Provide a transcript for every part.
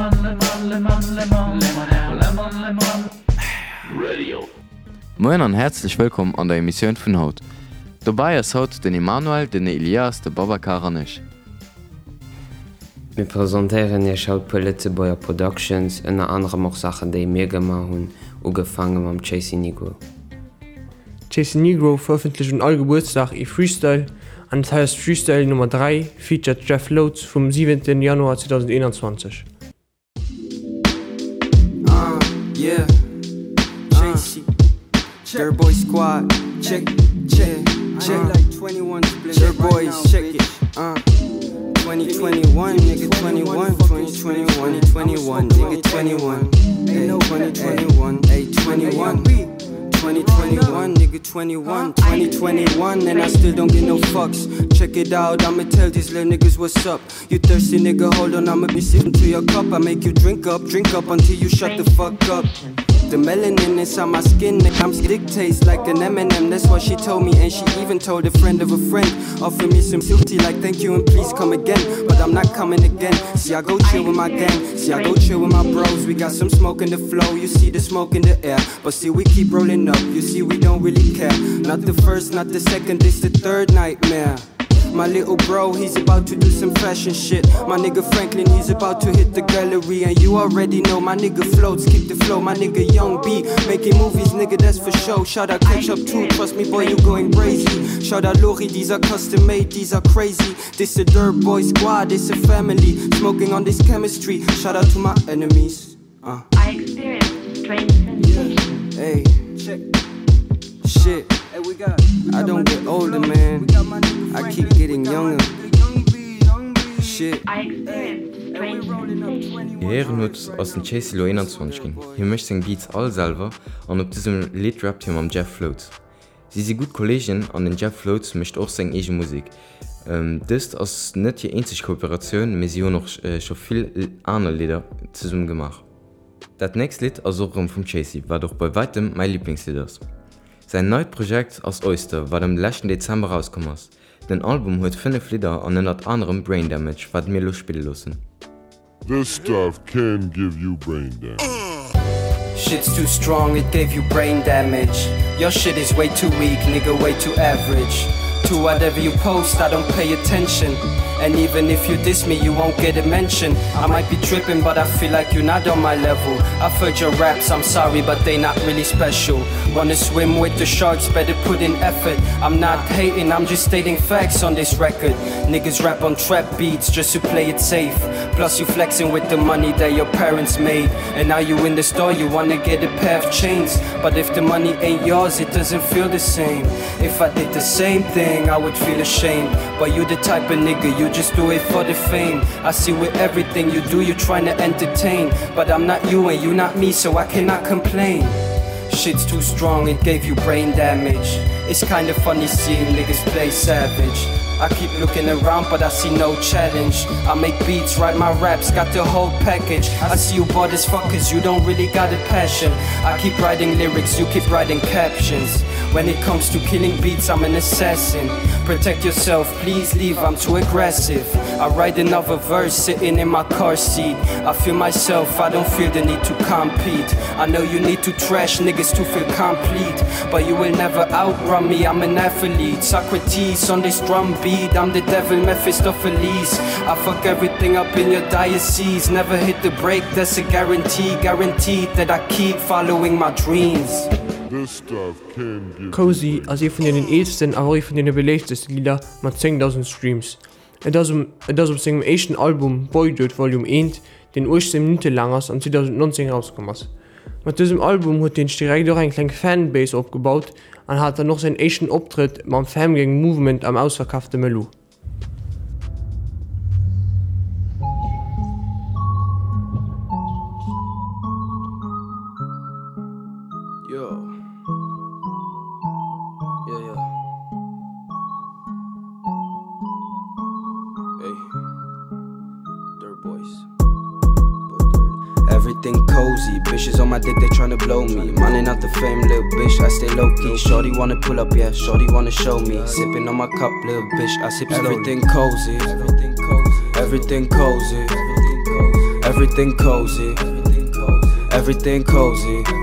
lemon lemon lemon lemon lemon lemon radio Moin an herzlich willkommen an der Emission vun Haut. Dobei es haut den Emanuel den Elias de Babakaranech. Wir präsentieren je schaut Politze Boyer Productions ënner andere och Sachen déi mé gemar hunn ugefangen am Chasey Negro. Jason Negro veröffentlicht und allgeburtstag e Freestyle an das heißt Freestyle Nummer 3 featured Jeff Loads vom 7. Januar 2021. Uh, yeah. Chasey. Dirt Boy Squad. Check, check, check. like 21 split. Dirt Boys, check it. Uh. 2021, nigga 21, 2021, 2021, nigga 21. Hey, 2021, hey, 21. 2021 nigga 21 uh-huh. 2021 and I still don't get no fucks. Check it out I'ma tell these little niggas what's up. You thirsty nigga, hold on I'ma be sitting to your cup. I make you drink up drink up until you shut the fuck up the melanin inside my skin that comes dictates like an M&M that's what she told me and she even told a friend of a friend. Offer me some silty like thank you and please come again. But I'm not coming again. See I go chill with my gang. See I go chill with my bros. We got some smoke in the flow. You see the smoke in the air. But see we keep rolling up. You see we don't really care. Not the first not the second. This the third nightmare my little bro he's about to do some fashion shit. my nigga Franklin he's about to hit the gallery. And you already know my nigga floats keep the flow. My nigga young B making movies nigga, that's for show. Shout out catch up too trust me boy you going crazy. Shout out Lori these are custom made these are crazy. This a dirt boy squad it's a family. Smoking on this chemistry. Shout out to my enemies. Uh. I yeah. hey check. Shit we got, I don't get older man I keep getting younger Ehrennuts aus den Chase Lo 21 ging. Hier mcht den Beats allselver an op diesem Lidraptium am Jeff Floats. Sie sie gut Kollegien an den Jeff Floats mischt auch seg ege Musik. Ähm, Dst ass net je enzig Kooperationun Misio noch äh, soviel aner Lider ze sum gemacht. Dat näst Lit as Sorem vum Chasey war doch bei weitem mei Lieblingslieders. Sein neues Projekt aus Oyster war dem lächten Dezember rauskommers. Den Album huet fënne Flieder an ennner anderem Brain Damage wat mir lospiel lussen. This stuff can give you brain damage. Shit's too strong, it gave you brain damage. Your shit is way too weak, nigga, way too average. To whatever you post, I don't pay attention. And even if you diss me you won't get a mention I might be tripping but I feel like you're not on my level. I've heard your raps I'm sorry but they not really special. Wanna swim with the sharks better put in effort. I'm not hating I'm just stating facts on this record. Niggas rap on trap beats just to play it safe. Plus you flexing with the money that your parents made. And now you in the store you wanna get a pair of chains. But if the money ain't yours it doesn't feel the same. If I did the same thing I would feel ashamed. But you the type of nigga you just do it for the fame. I see with everything you do you're trying to entertain. But I'm not you and you not me so I cannot complain. Shit's too strong it gave you brain damage. It's kind of funny seeing niggas play savage. I keep looking around but I see no challenge. I make beats write my raps got the whole package. I see you bought as fuckers you don't really got a passion. I keep writing lyrics you keep writing captions when it comes to killing beats I'm an assassin. Protect yourself please leave I'm too aggressive. I write another verse sitting in my car seat. I feel myself I don't feel the need to compete. I know you need to trash niggas to feel complete. But you will never outrun me I'm an athlete. Socrates on this drum beat I'm the devil Mephistopheles. I fuck everything up in your diocese. Never hit the break that's a guarantee guaranteed that I keep following my dreams. Cozy as e vun den eelsten a vun den belegtesten Lieder mat 10.000 Streams. Et ass op segem echten Album Boydoet Vol 1 den ochs Minute langers an 2019 rauskommmers. mat diesem Album huet den Stirektor ein kleng Fanbase opgebaut an hat er noch se echten Optritt mam Famgang Movement am ausverkaafte Melo. Ausverkaufte Boys. everything cozy. Bitches on my dick they trying to blow me. Money not the fame little bitch I stay low-key. Shorty wanna pull up yeah shorty wanna show me. Sipping on my cup little bitch I sip everything cozy. Everything cozy. Everything cozy. Everything cozy. Everything cozy. Everything cozy. yeah yeah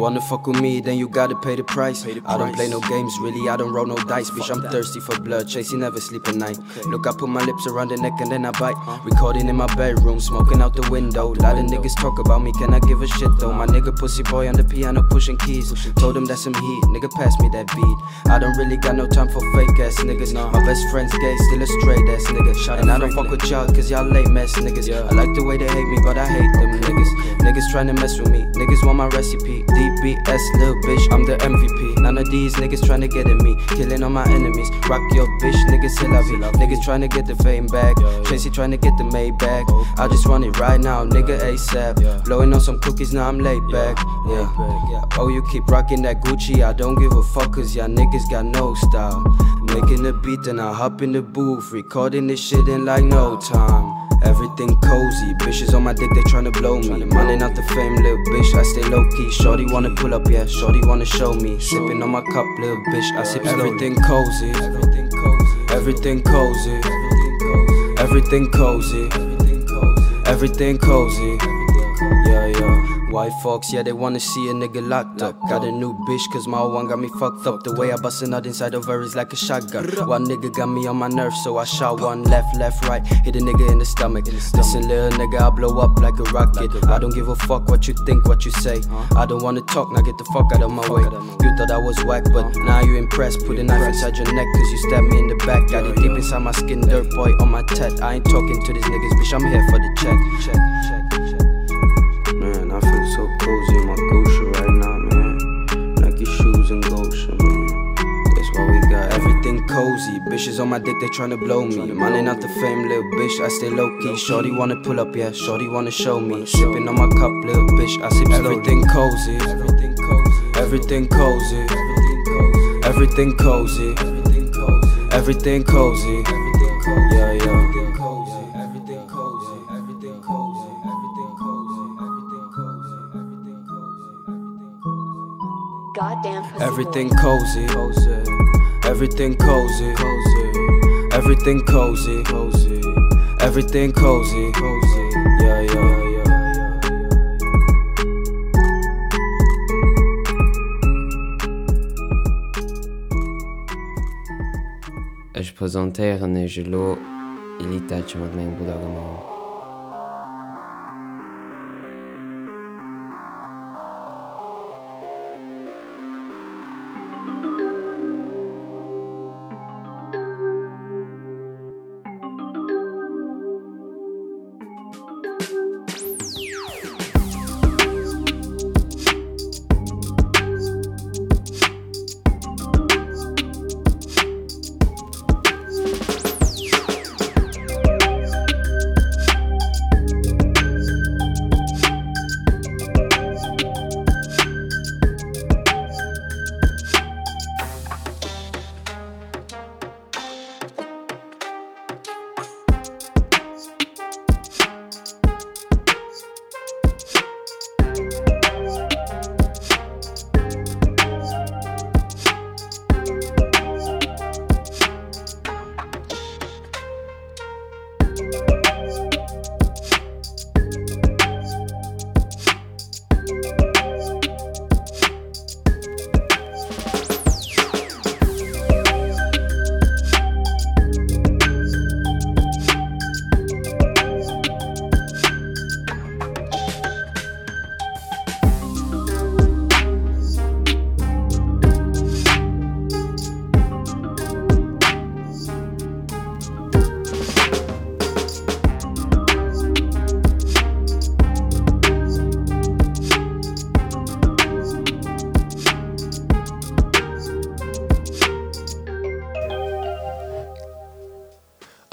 wanna fuck with me then you gotta pay the price. I don't play no games really I don't roll no dice. Bitch I'm thirsty for blood chasing never sleep at night. Look I put my lips around the neck and then I bite. Recording in my bedroom smoking out the window. Lot of niggas talk about me can I give a shit though? My nigga pussy boy on the piano pushing keys. Told him that's some heat nigga pass me that beat. I don't really got no time for fake ass niggas. No my best friend's gay still a straight ass nigga. Shot and I don't fuck with y'all cause y'all late mess niggas. Yeah. I like the way they hate me but I hate them niggas. Niggas trying to mess with me. Niggas want my recipe DBS little bitch, I'm the MVP none of these niggas trying to get at me. Killing all my enemies. Rock your bitch, niggas still love you. Niggas trying to get the fame back. Tracy trying to get the May back I'll just run it right now nigga ASAP blowing on some cookies now I'm laid back. Yeah. Oh you keep rocking that Gucci I don't give a fuck cause y'all niggas got no style. Making the beat and I hop in the booth recording this shit in like no time everything cozy. Bitches on my dick they trying to blow me. Money not the fame little bitch I stay low-key. Shorty wanna pull up yeah shorty wanna show me. Sipping on my cup little bitch I sip everything cozy. Everything cozy. Everything cozy. Everything cozy. Everything cozy. Yeah yeah white folks yeah they wanna see a nigga locked up. Got a new bitch cause my one got me fucked up. The way I busting out inside of her is like a shotgun. One nigga got me on my nerve so I shot one left left right. Hit a nigga in the stomach. Listen little nigga I blow up like a rocket. I don't give a fuck what you think what you say. I don't wanna talk now get the fuck out of my way. You thought I was whack but now you impressed. Put a knife inside your neck cause you stabbed me in the back. Got it deep inside my skin dirt boy on my tet. I ain't talking to these niggas, bitch I'm here for the check. Check check I feel so cozy in my gosha right now man. Nike shoes and gosha man. That's why we got everything cozy. Bitches on my dick they trying to blow me. Money not the fame little bitch I stay low-key. Shorty wanna pull up yeah shorty wanna show me. Sipping on my cup little bitch I sip everything cozy. Everything cozy. Everything cozy. Everything cozy. Everything cozy. Everything cozy everything boy. cozy everything cozy everything cozy everything cozy yeah yeah yeah Ech präsentéieren e gelo Elitäsche mat még Bruder gemau.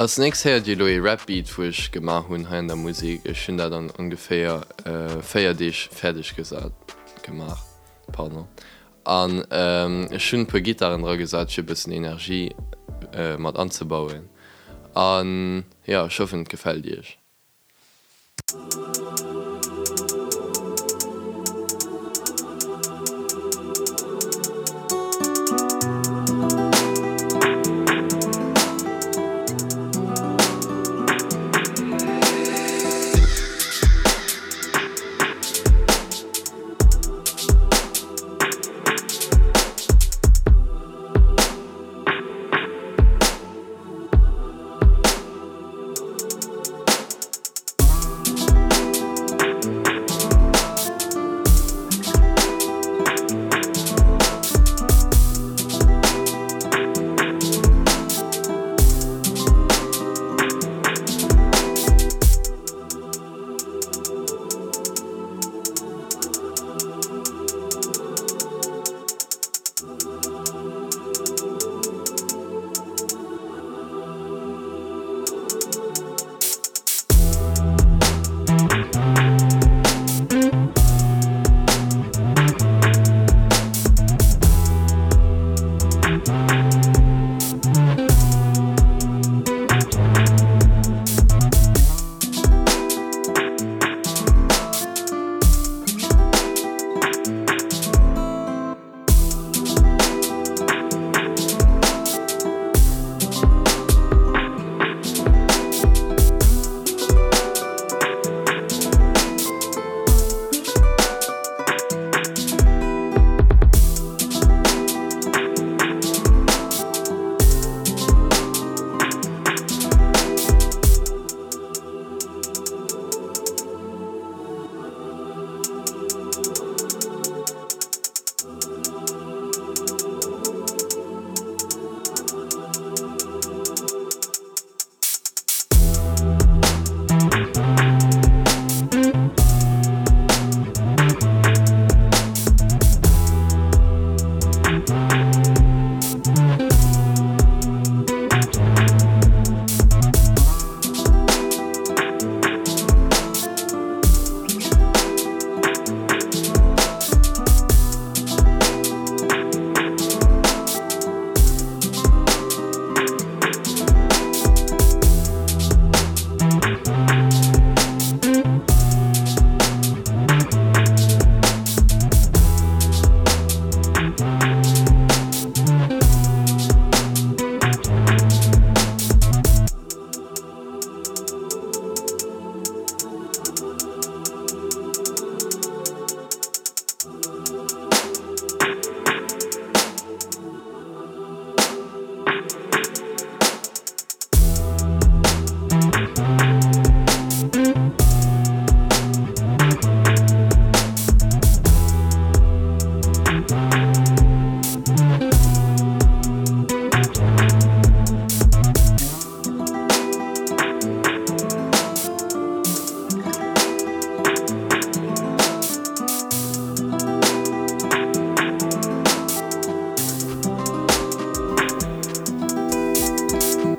als nächst her die Louis Rapbeat woch gemacht hun ha der Musik. Ich hun da dann ungefähr äh, feier dich fertig gesagt gemacht Partner an ähm, schön per Gitarren gesagt bis Energie äh, mat anzubauen. An ja schaffen gefällt dir. Thank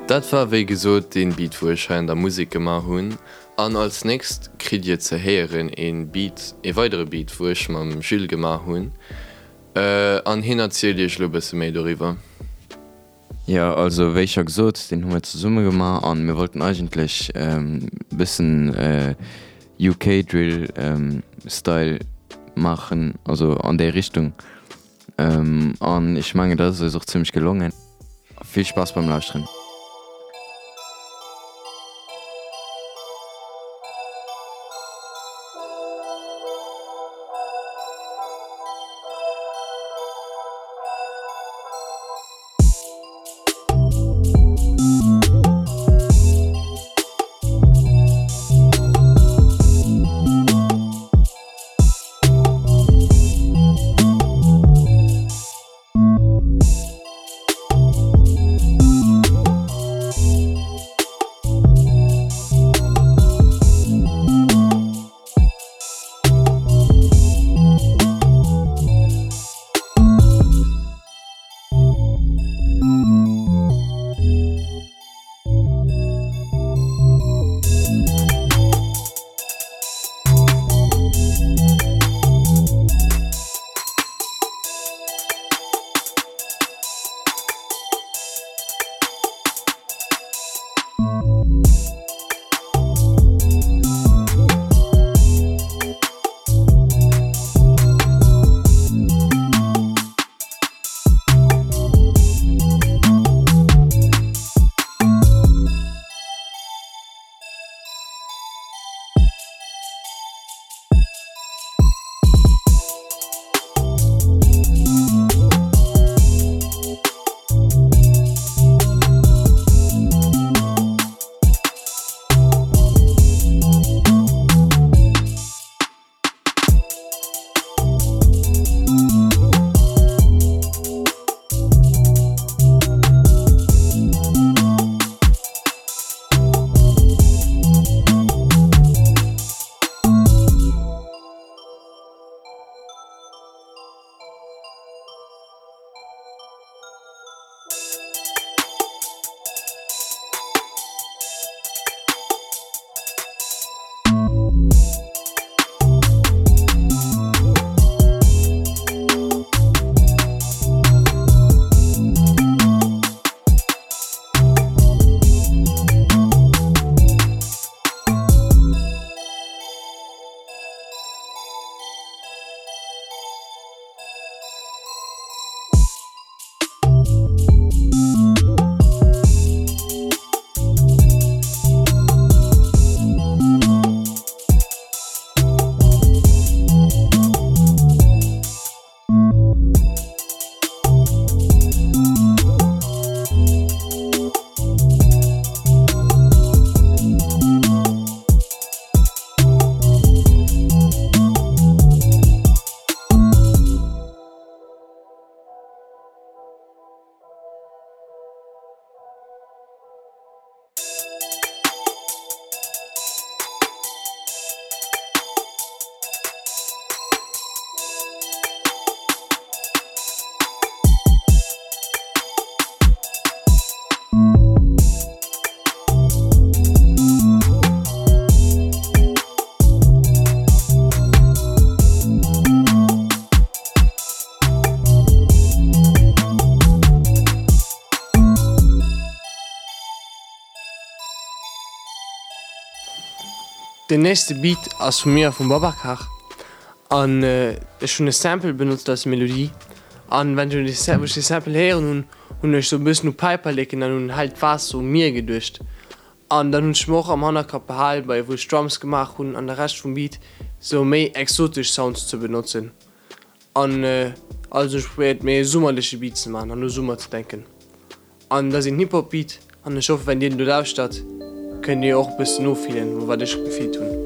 Dat war wéi gesot den Beat wo schein der Musik gemar hunn. An als näst krit je ze heieren en Beat e weitere Beat woch mam Schül gemar hunn. Äh, an hin erzählch lobe se méi darüber. Ja also welcher gesot den hun zu Summe gemacht an. Wir wollten eigentlich ähm, bisschen äh, UK Drill ähm, Style machen also an der Richtung. Ähm, ich mange das ist auch ziemlich gelungen. Viel Spaß beim Lausren. den nächste Beat aus von mir vom Babakach an äh, schon eine Sample benutzt als Melodie. An wenn du die Sample, die Sample her und und euch so ein bisschen Piper legen dann nun halt was so mir gedurcht an dann hun schmoch am Hanakap halb bei wo Stroms gemacht und an der Rest vom Beat so méi exotisch Sounds zu benutzen. An äh, also spät mé summerliche Beats machen an nur Summer zu denken. An da sind Hip-Hop Beat an den Schoff wenn den du darfst statt können ihr auch bis nur vielen wo war dich gefiel tun.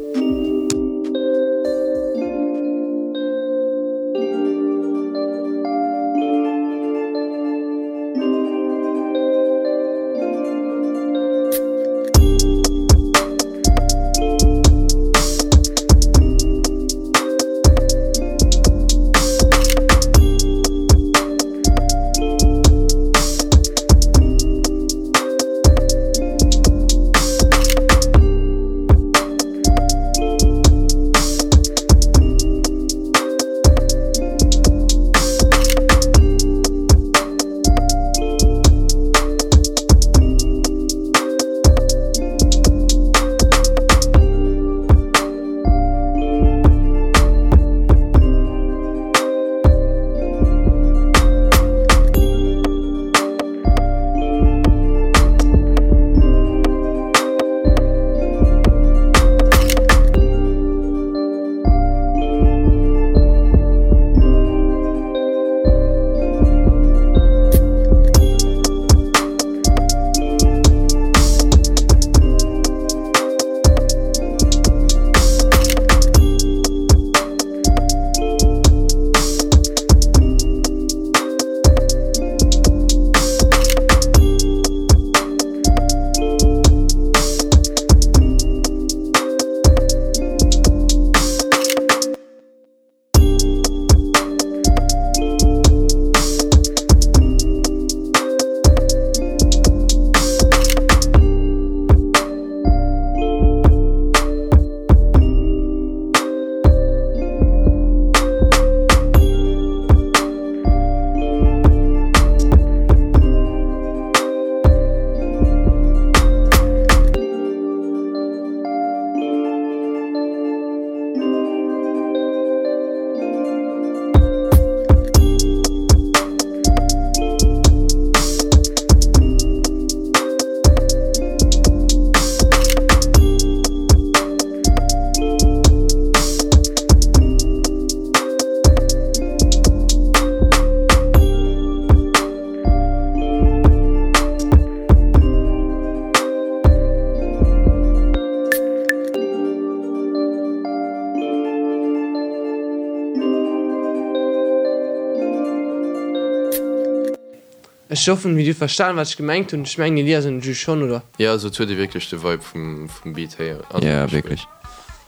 Ich hoffe, wie du verstanden, was ich gemeint habe. Und ich meine, die sind schon, oder? Ja, also so tut die wirklich den Vibe vom, vom Beat her. Also ja, wirklich.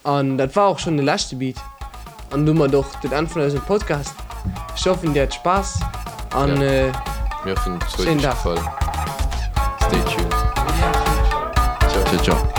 Und das war auch schon der letzte Beat. Und du mal doch den Anfang unseres Podcast. Ich hoffe, dir hat Spaß. Und ja. äh, wir hoffen, es hat Spaß. Stay tuned. Ciao, ciao. ciao.